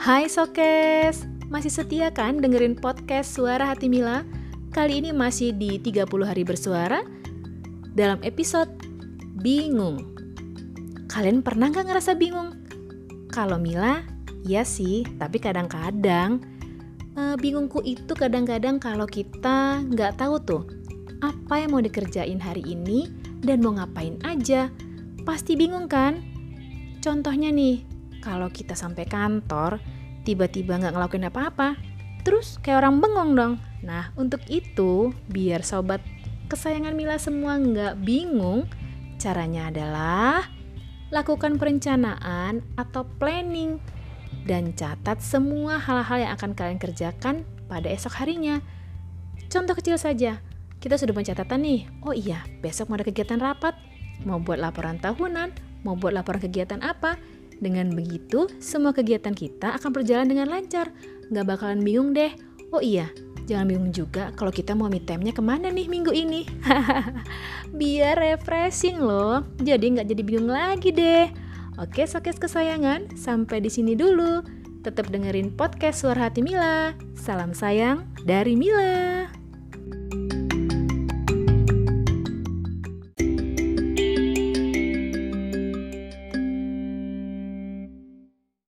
Hai Sokes, masih setia kan dengerin podcast Suara Hati Mila? Kali ini masih di 30 hari bersuara dalam episode Bingung. Kalian pernah gak ngerasa bingung? Kalau Mila, iya sih, tapi kadang-kadang uh, bingungku itu kadang-kadang kalau kita nggak tahu tuh apa yang mau dikerjain hari ini dan mau ngapain aja. Pasti bingung kan? Contohnya nih, kalau kita sampai kantor, tiba-tiba nggak ngelakuin apa-apa, terus kayak orang bengong dong. Nah, untuk itu, biar sobat kesayangan Mila semua nggak bingung, caranya adalah lakukan perencanaan atau planning dan catat semua hal-hal yang akan kalian kerjakan pada esok harinya. Contoh kecil saja, kita sudah mencatatkan nih, oh iya, besok mau ada kegiatan rapat, mau buat laporan tahunan, mau buat laporan kegiatan apa, dengan begitu, semua kegiatan kita akan berjalan dengan lancar. Nggak bakalan bingung deh. Oh iya, jangan bingung juga kalau kita mau meet time-nya ke mana nih minggu ini. Biar refreshing loh, jadi nggak jadi bingung lagi deh. Oke, sokes kesayangan, sampai di sini dulu. Tetap dengerin podcast Suara Hati Mila. Salam sayang dari Mila.